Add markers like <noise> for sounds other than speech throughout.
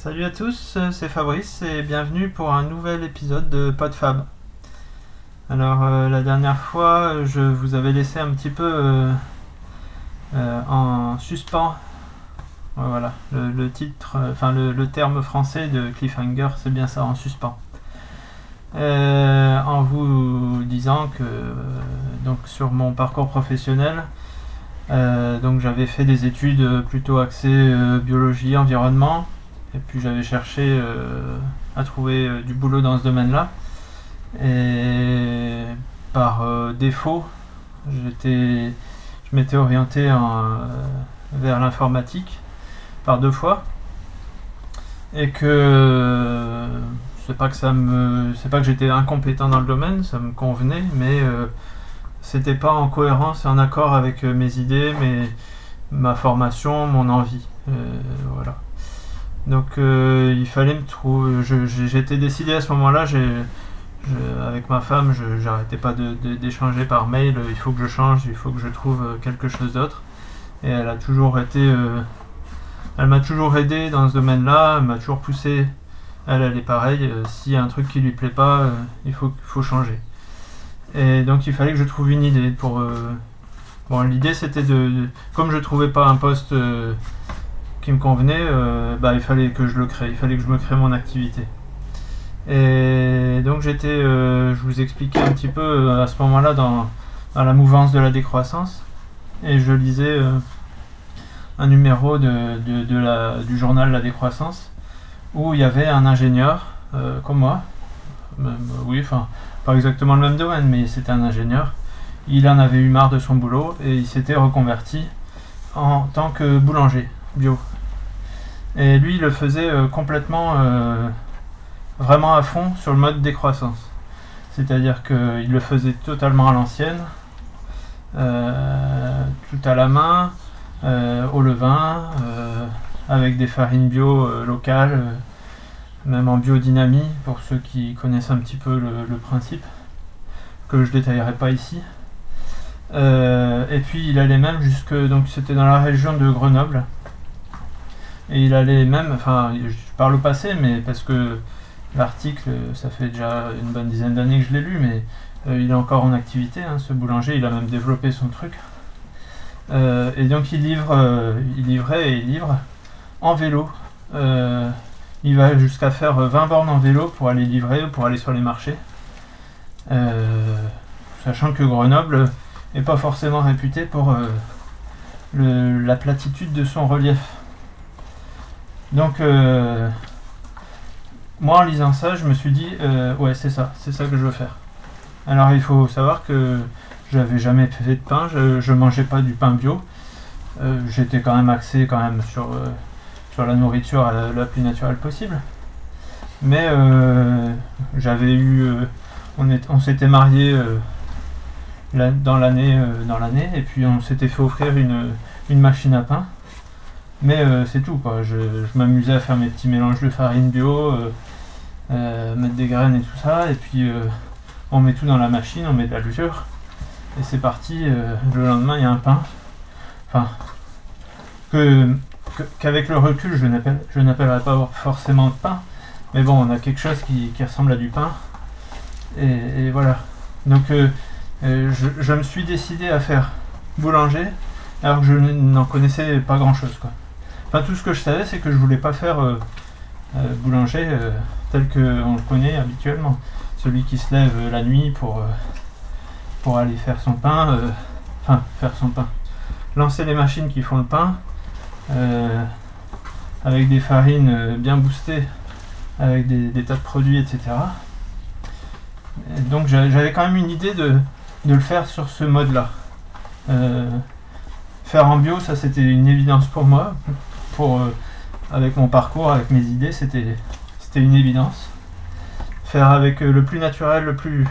Salut à tous, c'est Fabrice et bienvenue pour un nouvel épisode de PodFab. Alors euh, la dernière fois, je vous avais laissé un petit peu euh, euh, en suspens. Voilà, le, titre, euh, enfin le, terme français de cliffhanger, c'est bien ça, en suspens. Euh, en vous disant que euh, donc sur mon parcours professionnel, euh, donc j'avais fait des études plutôt axées euh, biologie, environnement, et puis j'avais cherché euh, à trouver euh, du boulot dans ce domaine-là. Et par euh, défaut, j'étais, je m'étais orienté en, vers l'informatique par deux fois. Et que c'est pas que ça me, c'est pas que j'étais incompétent dans le domaine, ça me convenait, mais c'était pas en cohérence et en accord avec mes idées, mes, ma formation, mon envie. Voilà. Donc euh, il fallait me trouver. J'étais décidé à ce moment-là. avec ma femme, j'arrêtais pas d'échanger par mail. euh, Il faut que je change, il faut que je trouve euh, quelque chose d'autre. Et elle a toujours été. elle m'a toujours aidé dans ce domaine-là. Elle m'a toujours poussé. Elle, elle est pareille. S'il y a un truc qui lui plaît pas, il faut, faut changer. Et donc il fallait que je trouve une idée pour. Bon, l'idée c'était de, Comme je trouvais pas un poste me convenait, euh, bah, il fallait que je le crée, il fallait que je me crée mon activité. Et donc j'étais, euh, je vous expliquais un petit peu euh, à ce moment-là dans, la mouvance de la décroissance, et je lisais un numéro de, de- la, du journal La Décroissance, où il y avait un ingénieur, comme moi, même, oui, enfin, pas exactement le même domaine, mais c'était un ingénieur, il en avait eu marre de son boulot, et il s'était reconverti en tant que boulanger bio. Et lui, il le faisait euh, complètement, euh, vraiment à fond sur le mode décroissance. C'est-à-dire qu'il le faisait totalement à l'ancienne, euh, tout à la main, au levain, avec des farines bio locales, même en biodynamie, pour ceux qui connaissent un petit peu le, principe, que je détaillerai pas ici. Et puis il allait même jusque, donc c'était dans la région de Grenoble, et il allait même, enfin, je parle au passé, mais parce que l'article, ça fait déjà une bonne dizaine d'années que je l'ai lu, mais euh, il est encore en activité, hein, ce boulanger, il a même développé son truc. Euh, et donc il livre, euh, il livrait et il livre en vélo. Il va jusqu'à faire 20 bornes en vélo pour aller livrer, pour aller sur les marchés. Sachant que Grenoble est pas forcément réputé pour la platitude de son relief. Donc, euh, moi en lisant ça, je me suis dit, euh, ouais, c'est ça, c'est ça que je veux faire. Alors, il faut savoir que j'avais jamais fait de pain, je, je mangeais pas du pain bio. Euh, J'étais quand même axé quand même sur, sur la nourriture la plus naturelle possible. Mais j'avais eu, on, s'était marié dans l'année, dans l'année, et puis on s'était fait offrir une, une machine à pain. Mais euh, c'est tout quoi. Je, m'amusais à faire mes petits mélanges de farine bio, euh, euh, mettre des graines et tout ça, et puis on met tout dans la machine, on met de la levure, et c'est parti. le lendemain, il y a un pain. Enfin, qu'avec le recul, je n'appelle, je n'appellerais pas forcément pain, mais bon, on a quelque chose qui, ressemble à du pain. Et, voilà. Donc, je, je me suis décidé à faire boulanger, alors que je n'en connaissais pas grand-chose, quoi. Tout ce que je savais, c'est que je voulais pas faire euh, euh, boulanger euh, tel qu'on le connaît habituellement. Celui qui se lève la nuit pour, pour aller faire son pain, enfin, faire son pain. Lancer les machines qui font le pain, avec des farines bien boostées, avec des, tas de produits, etc. Et donc j'a- j'avais quand même une idée de, de le faire sur ce mode-là. Faire en bio, ça c'était une évidence pour moi. Euh, avec mon parcours, avec mes idées, c'était une évidence. Faire avec euh, le plus naturel, le plus,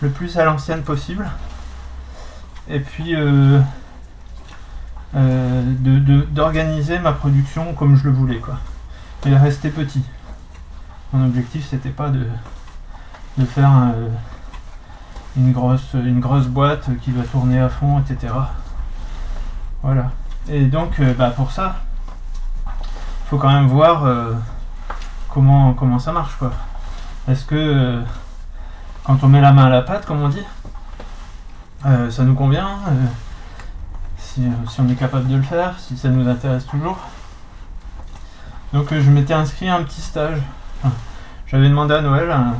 le plus à l'ancienne possible. Et puis euh, euh, de- de- d'organiser ma production comme je le voulais. Quoi. Et rester petit. Mon objectif c'était pas de, de faire un, une, grosse, une grosse boîte qui va tourner à fond, etc. Voilà. Et donc, bah, pour ça, faut quand même voir euh, comment, ça marche quoi. Est-ce que quand on met la main à la pâte, comme on dit, ça nous convient si, on est capable de le faire, si ça nous intéresse toujours. Donc je m'étais inscrit à un petit stage. J'avais demandé à Noël un,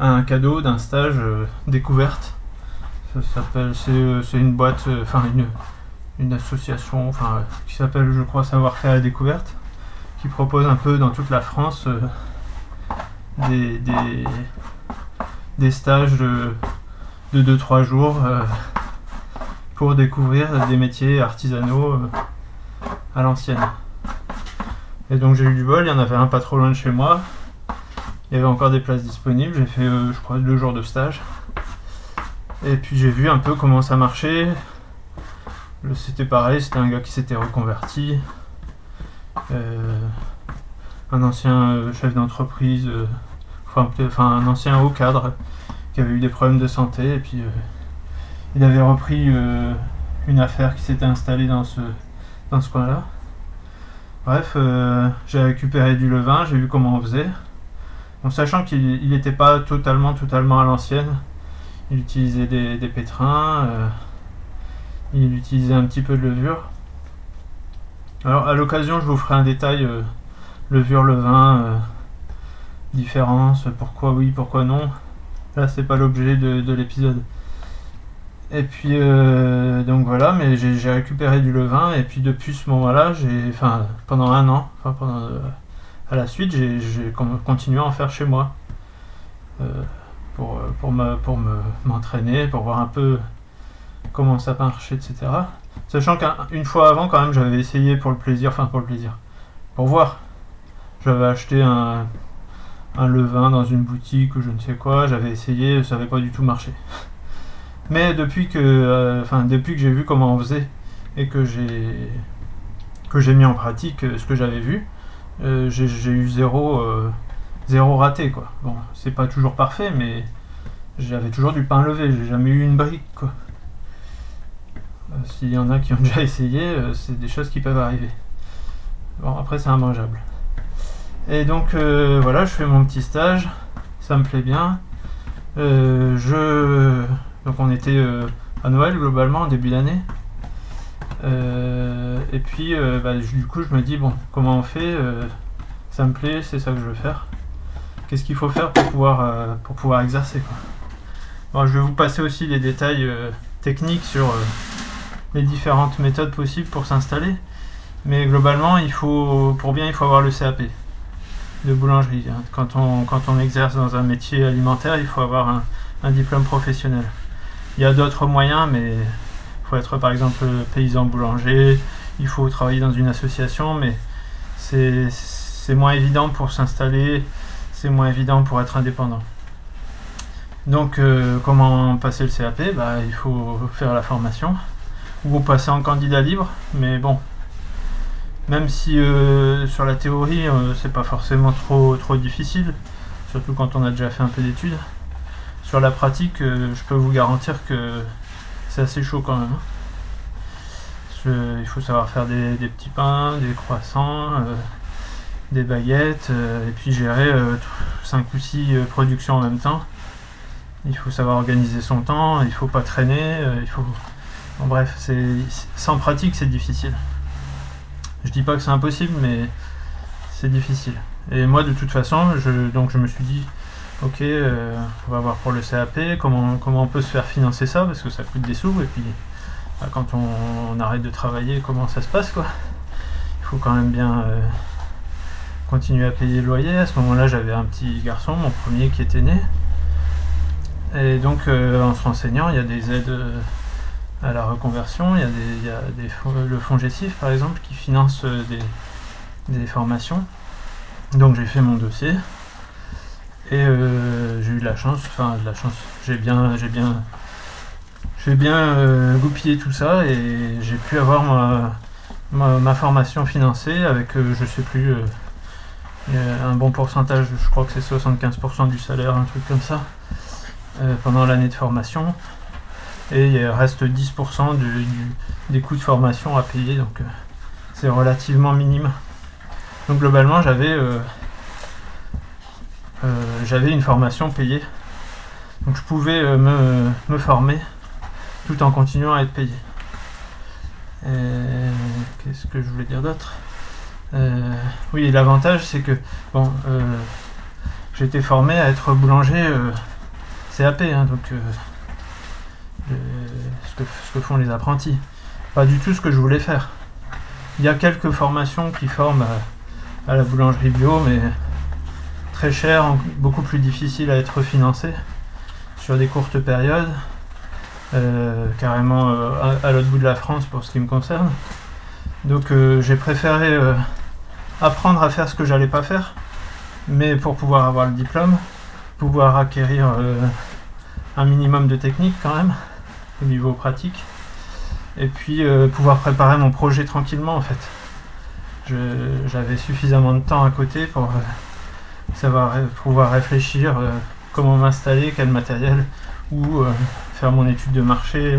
un cadeau d'un stage découverte. Ça s'appelle, c'est une boîte, enfin une, une association enfin, qui s'appelle, je crois, Savoir-faire et découverte, qui propose un peu dans toute la France euh, des, des, stages de 2-3 jours euh, pour découvrir des métiers artisanaux euh, à l'ancienne. Et donc j'ai eu du bol, il y en avait un pas trop loin de chez moi. Il y avait encore des places disponibles, j'ai fait je crois deux jours de stage. Et puis j'ai vu un peu comment ça marchait, c'était pareil, c'était un gars qui s'était reconverti. Euh, un ancien euh, chef d'entreprise, euh, enfin, un ancien haut cadre qui avait eu des problèmes de santé et puis il avait repris une affaire qui s'était installée dans ce, dans ce coin-là. Bref, j'ai récupéré du levain, j'ai vu comment on faisait. En sachant qu'il n'était pas totalement, totalement à l'ancienne, il utilisait des, des pétrins il utilisait un petit peu de levure. Alors à l'occasion je vous ferai un détail euh, levure, levain, euh, différence, pourquoi oui, pourquoi non. Là c'est pas l'objet de, l'épisode. Et puis euh, donc voilà, mais j'ai récupéré du levain et puis depuis ce moment-là, j'ai, enfin pendant un an, enfin pendant à la suite, j'ai continué à en faire chez moi pour pour me pour m'entraîner, pour voir un peu comment ça marche, etc. Sachant qu'une fois avant, quand même, j'avais essayé pour le plaisir, enfin pour le plaisir, pour voir. J'avais acheté un, levain dans une boutique ou je ne sais quoi, j'avais essayé, ça n'avait pas du tout marché. Mais depuis que, euh, depuis que j'ai vu comment on faisait et que j'ai mis en pratique euh, ce que j'avais vu, euh, j'ai eu zéro, zéro raté quoi. Bon, c'est pas toujours parfait, mais j'avais toujours du pain levé, j'ai jamais eu une brique. Euh, s'il y en a qui ont <laughs> déjà essayé, euh, c'est des choses qui peuvent arriver. Bon, après, c'est immangeable. Et donc, euh, voilà, je fais mon petit stage. Ça me plaît bien. je... Donc, on était à Noël, globalement, en début d'année. et puis, bah, du coup, je me dis, bon, comment on fait Ça me plaît, c'est ça que je veux faire. Qu'est-ce qu'il faut faire pour pouvoir, pour pouvoir exercer Bon, je vais vous passer aussi les détails techniques sur les différentes méthodes possibles pour s'installer. Mais globalement, il faut, pour bien, il faut avoir le CAP de boulangerie. Hein. Quand on, exerce dans un métier alimentaire, il faut avoir un, un diplôme professionnel. Il y a d'autres moyens, mais il faut être par exemple paysan boulanger, il faut travailler dans une association, mais c'est moins évident pour s'installer, c'est moins évident pour être indépendant. Donc euh, comment passer le CAP bah, Il faut faire la formation ou passer en candidat libre, mais bon, même si euh, sur la théorie euh, c'est pas forcément trop, trop difficile, surtout quand on a déjà fait un peu d'études, sur la pratique euh, je peux vous garantir que c'est assez chaud quand même. Hein. il faut savoir faire des, petits pains, des croissants, des baguettes, et puis gérer 5 ou 6 productions en même temps. Il faut savoir organiser son temps, il faut pas traîner, il faut bref, c'est sans pratique, c'est difficile. Je dis pas que c'est impossible, mais c'est difficile. Et moi, de toute façon, je, donc je me suis dit, ok, euh, on va voir pour le CAP, comment, comment on peut se faire financer ça, parce que ça coûte des sous, et puis bah, quand on, arrête de travailler, comment ça se passe, quoi? Il faut quand même bien euh, continuer à payer le loyer. À ce moment-là, j'avais un petit garçon, mon premier, qui était né. Et donc, euh, en se renseignant, il y a des aides à la reconversion. Il y a, des, des, le fonds Gessif, par exemple, qui finance euh, des, formations. Donc j'ai fait mon dossier. Et euh, j'ai eu de la chance, enfin de la chance, j'ai bien, j'ai bien, euh, goupillé tout ça et j'ai pu avoir ma, ma, formation financée avec, je sais plus, un bon pourcentage, je crois que c'est 75% du salaire, un truc comme ça, pendant l'année de formation et il reste 10% des coûts de formation à payer, donc euh, c'est relativement minime. Donc globalement, j'avais euh, j'avais une formation payée. Donc je pouvais me, me, former tout en continuant à être payé. Qu'est-ce que je voulais dire d'autre? Oui, l'avantage c'est que bon, j'ai été formé à être boulanger CAP, hein, donc ce, que, font les apprentis. Pas du tout ce que je voulais faire. Il y a quelques formations qui forment à, la boulangerie bio, mais très cher, beaucoup plus difficile à être financé sur des courtes périodes, euh, carrément euh, à, l'autre bout de la France pour ce qui me concerne. Donc euh, j'ai préféré apprendre à faire ce que j'allais pas faire, mais pour pouvoir avoir le diplôme, pouvoir acquérir un minimum de technique quand même au niveau pratique. Et puis euh, pouvoir préparer mon projet tranquillement en fait. J'avais suffisamment de temps à côté pour euh, savoir pouvoir réfléchir euh, comment m'installer, quel matériel, ou faire mon étude de marché,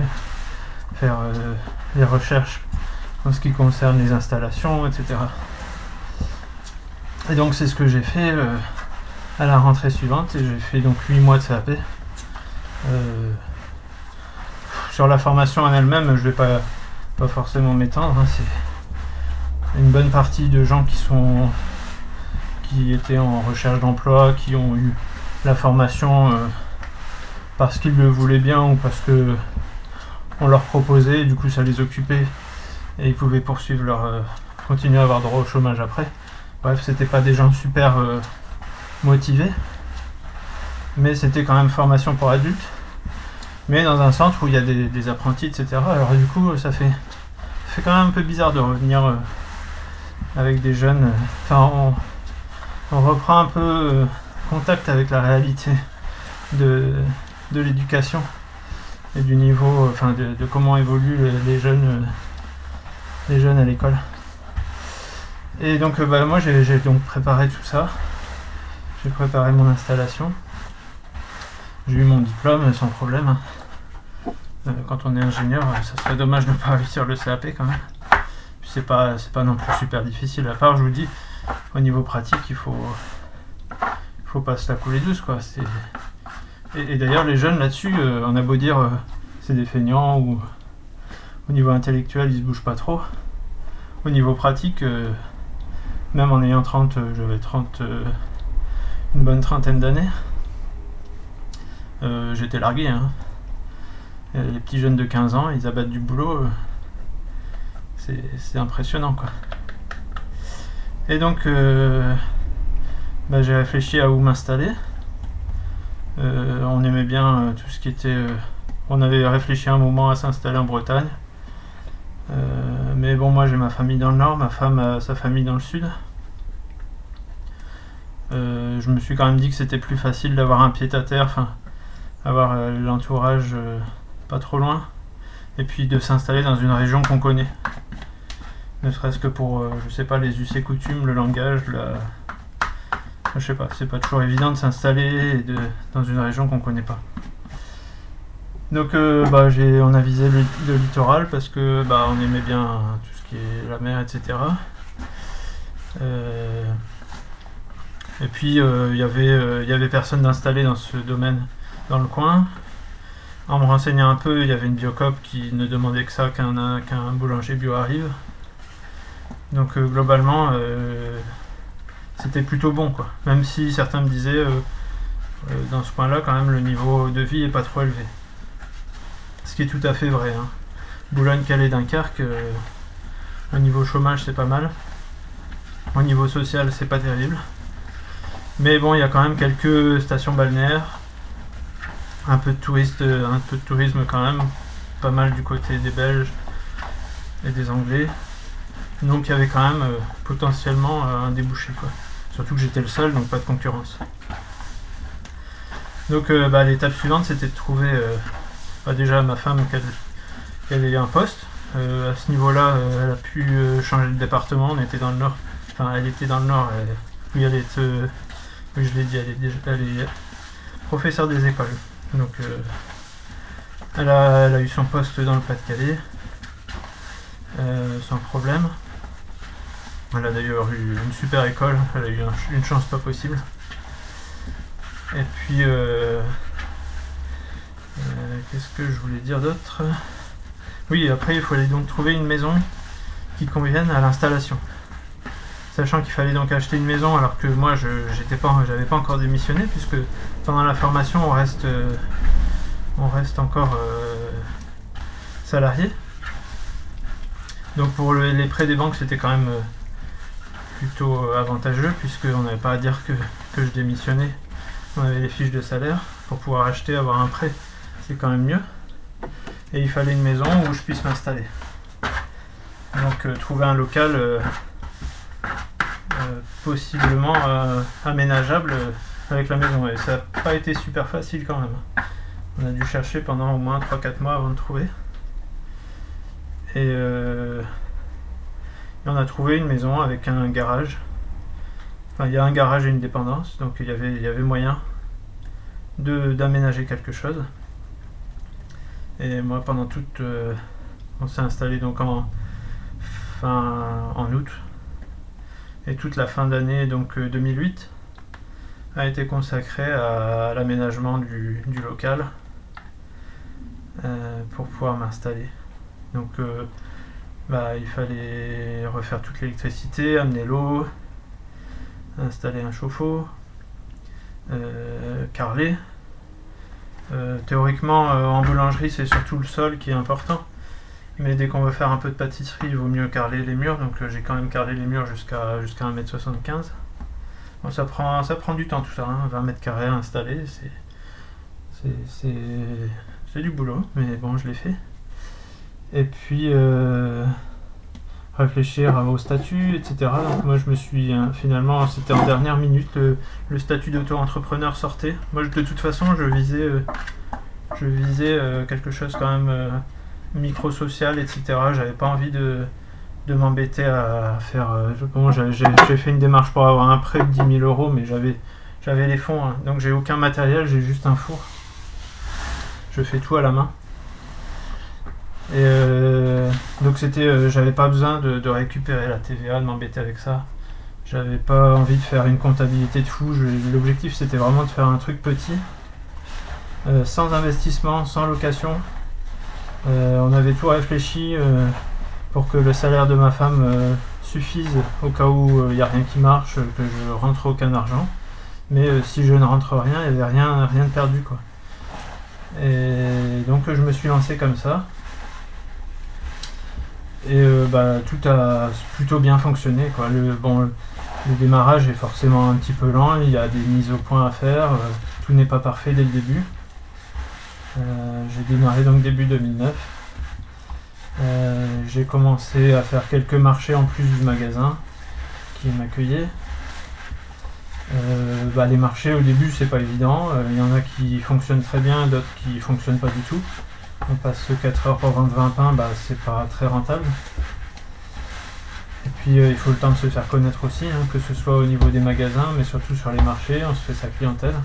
faire les recherches en ce qui concerne les installations, etc. Et donc c'est ce que j'ai fait à la rentrée suivante et j'ai fait donc 8 mois de CAP. Sur la formation en elle-même, je vais pas, pas forcément m'étendre. Hein, c'est une bonne partie de gens qui sont qui étaient en recherche d'emploi, qui ont eu la formation euh, parce qu'ils le voulaient bien ou parce que on leur proposait, du coup ça les occupait et ils pouvaient poursuivre leur euh, continuer à avoir droit au chômage après. Bref, c'était pas des gens super euh, motivés, mais c'était quand même formation pour adultes mais dans un centre où il y a des, apprentis, etc. Alors du coup, ça fait, fait quand même un peu bizarre de revenir euh, avec des jeunes. Enfin, on, reprend un peu euh, contact avec la réalité de, l'éducation et du niveau, enfin de, comment évoluent les, jeunes, euh, les jeunes à l'école. Et donc bah, moi j'ai donc préparé tout ça. J'ai préparé mon installation. J'ai eu mon diplôme sans problème. Euh, quand on est ingénieur, euh, ça serait dommage de ne pas <laughs> réussir le CAP quand même. C'est pas, c'est pas non plus super difficile. À part, je vous dis, au niveau pratique, il faut, faut pas se la couler douce quoi. Et, d'ailleurs, les jeunes là-dessus, euh, on a beau dire c'est des feignants ou au niveau intellectuel, ils se bougent pas trop. Au niveau pratique, même en ayant 30, j'avais 30, une bonne trentaine d'années, j'étais largué. Hein. Euh, les petits jeunes de 15 ans, ils abattent du boulot. Euh, c'est impressionnant, quoi. Et donc, euh, bah, j'ai réfléchi à où m'installer. on aimait bien tout ce qui était... on avait réfléchi un moment à s'installer en Bretagne. mais bon, moi j'ai ma famille dans le nord, ma femme a sa famille dans le sud. je me suis quand même dit que c'était plus facile d'avoir un pied à terre, enfin, avoir l'entourage pas trop loin, et puis de s'installer dans une région qu'on connaît. Ne serait-ce que pour, euh, je sais pas, les us et coutumes, le langage, la... Je sais pas, c'est pas toujours évident de s'installer dans une région qu'on connaît pas. Donc euh, bah, j'ai, on a visé le, littoral parce que bah, on aimait bien tout ce qui est la mer, etc. Euh, et puis il y avait, il y avait personne d'installé dans ce domaine dans le coin. En me renseignant un peu, il y avait une biocop qui ne demandait que ça qu'un boulanger bio arrive. Donc euh, globalement, euh, c'était plutôt bon quoi. Même si certains me disaient euh, dans ce point-là, quand même, le niveau de vie est pas trop élevé. Ce qui est tout à fait vrai. Hein. Boulogne-Calais, Dunkerque, au niveau chômage, c'est pas mal. Au niveau social, c'est pas terrible. Mais bon, il y a quand même quelques stations balnéaires un peu de touristes, un peu de tourisme quand même, pas mal du côté des Belges et des Anglais. Donc il y avait quand même euh, potentiellement euh, un débouché quoi. Surtout que j'étais le seul, donc pas de concurrence. Donc euh, bah, l'étape suivante c'était de trouver bah, déjà ma femme qu'elle ait un poste. à ce niveau-là, elle a pu changer de département. On était dans le nord. Enfin, elle était dans le nord. Elle, elle est, oui, je l'ai dit, déjà, elle est professeure des écoles. Donc euh, elle, a, eu son poste dans le Pas-de-Calais euh, sans problème. Elle a d'ailleurs eu une super école, elle a eu une chance pas possible. Et puis, euh, euh, qu'est-ce que je voulais dire d'autre? Oui, après, il fallait donc trouver une maison qui convienne à l'installation. Sachant qu'il fallait donc acheter une maison alors que moi, je j'étais pas, j'avais pas encore démissionné puisque pendant la formation, on reste, euh, on reste encore salarié. Donc pour les prêts des banques, c'était quand même plutôt avantageux puisqu'on n'avait pas à dire que, que je démissionnais on avait les fiches de salaire pour pouvoir acheter, avoir un prêt, c'est quand même mieux. Et il fallait une maison où je puisse m'installer. Donc euh, trouver un local euh, euh, possiblement aménageable avec la maison. Et ça n'a pas été super facile quand même. On a dû chercher pendant au moins 3-4 mois avant de trouver. Et, on a trouvé une maison avec un garage. Enfin, il y a un garage et une dépendance, donc il y avait, il y avait moyen d'aménager quelque chose. Et moi, pendant toute. Euh, on s'est installé donc en, fin, en août. Et toute la fin d'année, donc 2008, euh, a été consacrée à, l'aménagement du, local euh, pour pouvoir m'installer. Donc, bah, il fallait refaire toute l'électricité, amener l'eau, installer un chauffe-eau, euh, théoriquement, euh, en boulangerie, c'est surtout le sol qui est important. Mais dès qu'on veut faire un peu de pâtisserie, il vaut mieux carreler les murs. Donc euh, j'ai quand même carrelé les murs jusqu'à jusqu'à 1m75. Bon, ça, prend, ça prend du temps tout ça, 20 hein. mètres carrés à installer. C'est du boulot, mais bon, je l'ai fait. Et puis, réfléchir au statut, etc. Moi je me suis euh, finalement, c'était en dernière minute, le, statut d'auto-entrepreneur sortait. Moi de toute façon je visais, euh, je visais euh, quelque chose quand même micro-social, etc. J'avais pas envie de, de m'embêter à faire... Bon, j'ai fait une démarche pour avoir un prêt de 10 000 euros, mais j'avais j'avais les fonds, hein. donc j'ai aucun matériel, j'ai juste un four. Je fais tout à la main. Et euh, donc c'était, euh, j'avais pas besoin de, récupérer la TVA, de m'embêter avec ça. J'avais pas envie de faire une comptabilité de fou. L'objectif c'était vraiment de faire un truc petit, euh, sans investissement, sans location. On avait tout réfléchi pour que le salaire de ma femme suffise au cas où il n'y a rien qui marche, que je rentre aucun argent. Mais si je ne rentre rien, il n'y avait rien, rien de perdu quoi. Et donc je me suis lancé comme ça. Et euh, bah, tout a plutôt bien fonctionné. Quoi. Le, bon, le démarrage est forcément un petit peu lent, il y a des mises au point à faire, euh, tout n'est pas parfait dès le début. Euh, j'ai démarré donc début 2009. j'ai commencé à faire quelques marchés en plus du magasin qui m'accueillait. Bah, les marchés au début c'est pas évident, il y en a qui fonctionnent très bien, d'autres qui fonctionnent pas du tout on passe 4 heures pour vendre 20 pains, bah, c'est pas très rentable. Et puis euh, il faut le temps de se faire connaître aussi, hein, que ce soit au niveau des magasins, mais surtout sur les marchés, on se fait sa clientèle.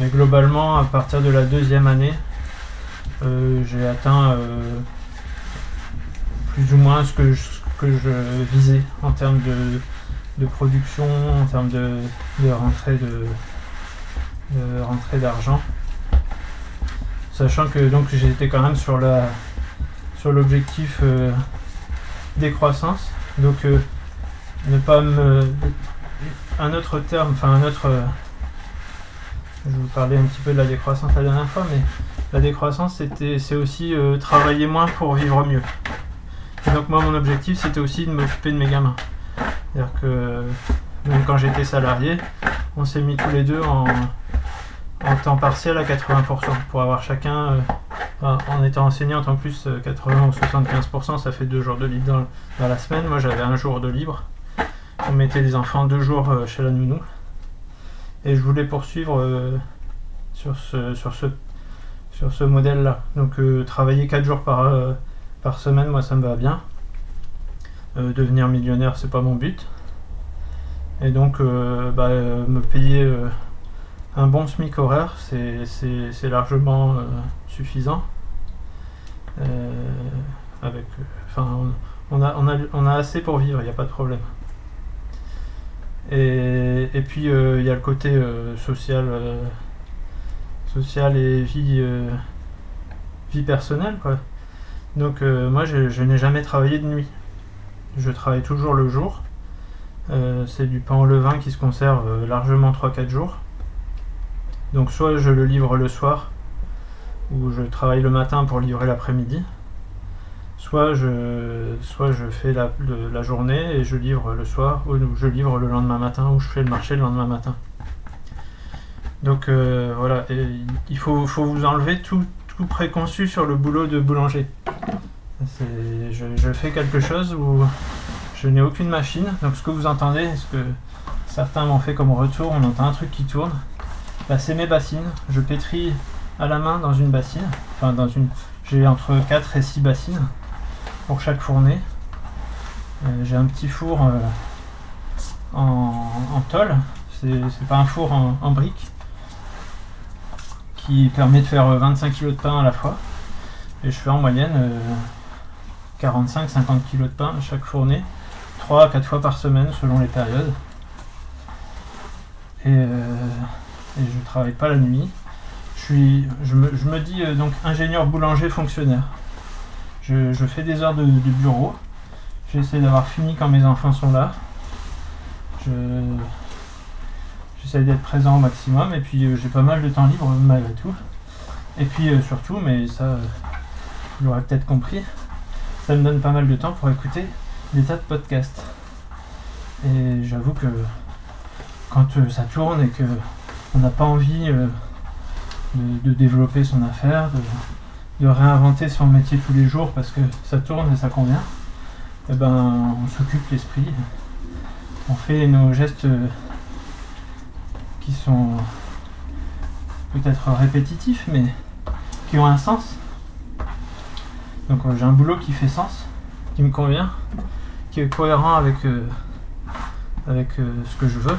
Mais globalement, à partir de la deuxième année, euh, j'ai atteint euh, plus ou moins ce que je, que je visais en termes de, production, en termes de, rentrée de, de rentrée d'argent. Sachant que donc j'étais quand même sur la sur l'objectif euh, décroissance. Donc euh, ne pas me un autre terme, enfin un autre je vous parlais un petit peu de la décroissance la dernière fois, mais la décroissance c'est aussi travailler moins pour vivre mieux. donc moi mon objectif c'était aussi de m'occuper de mes gamins. C'est-à-dire que même quand j'étais salarié, on s'est mis tous les deux en, temps partiel à 80% pour avoir chacun, euh, en étant enseignante en plus 80 euh, ou 75%, ça fait deux jours de libre dans, la semaine. Moi j'avais un jour de libre. On mettait les enfants deux jours euh, chez la nounou. Et je voulais poursuivre sur ce, sur ce, sur ce modèle-là. Donc travailler quatre jours par, par semaine, moi ça me va bien. devenir millionnaire, c'est pas mon but. Et donc bah, me payer un bon SMIC horaire, c'est largement euh, suffisant. Euh, avec, enfin, on, a, on, a, on, a, assez pour vivre, il n'y a pas de problème. Et, puis il y a le côté social, social et vie, vie personnelle. Quoi. Donc moi je, je n'ai jamais travaillé de nuit. Je travaille toujours le jour. c'est du pain au levain qui se conserve largement 3-4 jours. Donc soit je le livre le soir, ou je travaille le matin pour livrer l'après-midi, soit je, soit je fais la, la, journée et je livre le soir, ou je livre le lendemain matin, ou je fais le marché le lendemain matin. Donc euh, voilà, il faut, faut, vous enlever tout, tout, préconçu sur le boulot de boulanger. Je, je, fais quelque chose où je n'ai aucune machine, donc ce que vous entendez, ce que certains m'ont fait comme retour, on entend un truc qui tourne, bah, c'est mes bassines. Je pétris à la main dans une bassine. Enfin, dans une. J'ai entre 4 et 6 bassines pour chaque fournée. Euh, j'ai un petit four euh, en, en, tôle. C'est pas un four en, briques qui permet de faire 25 kg de pain à la fois. Et je fais en moyenne 45-50 euh, kg de pain chaque fournée, 3 à 4 fois par semaine selon les périodes. Et je travaille pas la nuit. Je, suis, je, me, dis euh, donc ingénieur boulanger fonctionnaire. Je, fais des heures de, bureau. J'essaie d'avoir fini quand mes enfants sont là. J'essaie d'être présent au maximum et puis euh, j'ai pas mal de temps libre malgré tout. Et puis euh, surtout, mais ça, vous l'aurez peut-être compris, ça me donne pas mal de temps pour écouter des tas de podcasts. Et j'avoue que quand ça tourne et que on n'a pas envie euh, de, développer son affaire, de, réinventer son métier tous les jours parce que ça tourne et ça convient, et eh ben, on s'occupe l'esprit, on fait nos gestes euh, qui sont peut-être répétitifs, mais qui ont un sens. Donc euh, j'ai un boulot qui fait sens, qui me convient, qui est cohérent avec, avec ce que je veux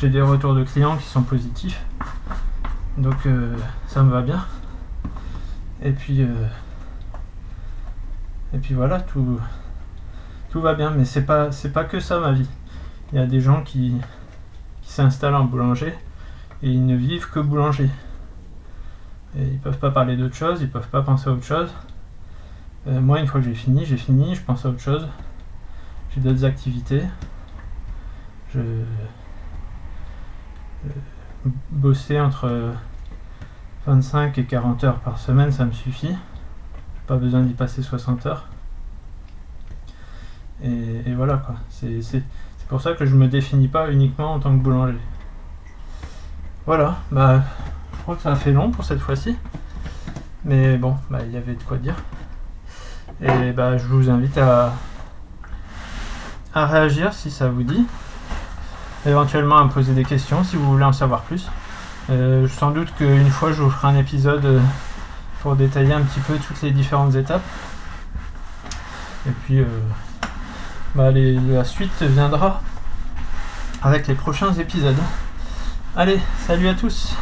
j'ai des retours de clients qui sont positifs. Donc euh, ça me va bien. Et puis euh, et puis voilà, tout tout va bien, mais c'est pas c'est pas que ça ma vie. Il y a des gens qui, s'installent en boulanger et ils ne vivent que boulanger. Et ils peuvent pas parler d'autre chose, ils peuvent pas penser à autre chose. Euh, moi, une fois que j'ai fini, j'ai fini, je pense à autre chose. J'ai d'autres activités. Je, bosser entre 25 et 40 heures par semaine, ça me suffit. Pas besoin d'y passer 60 heures. Et, voilà quoi. C'est pour ça que je me définis pas uniquement en tant que boulanger. Voilà, bah je crois que ça a fait long pour cette fois-ci. Mais bon, bah il y avait de quoi dire. Et bah je vous invite à, à réagir si ça vous dit éventuellement à me poser des questions si vous voulez en savoir plus. Euh, sans doute qu'une fois je vous ferai un épisode euh, pour détailler un petit peu toutes les différentes étapes. Et puis euh, bah, la suite viendra avec les prochains épisodes. Allez, salut à tous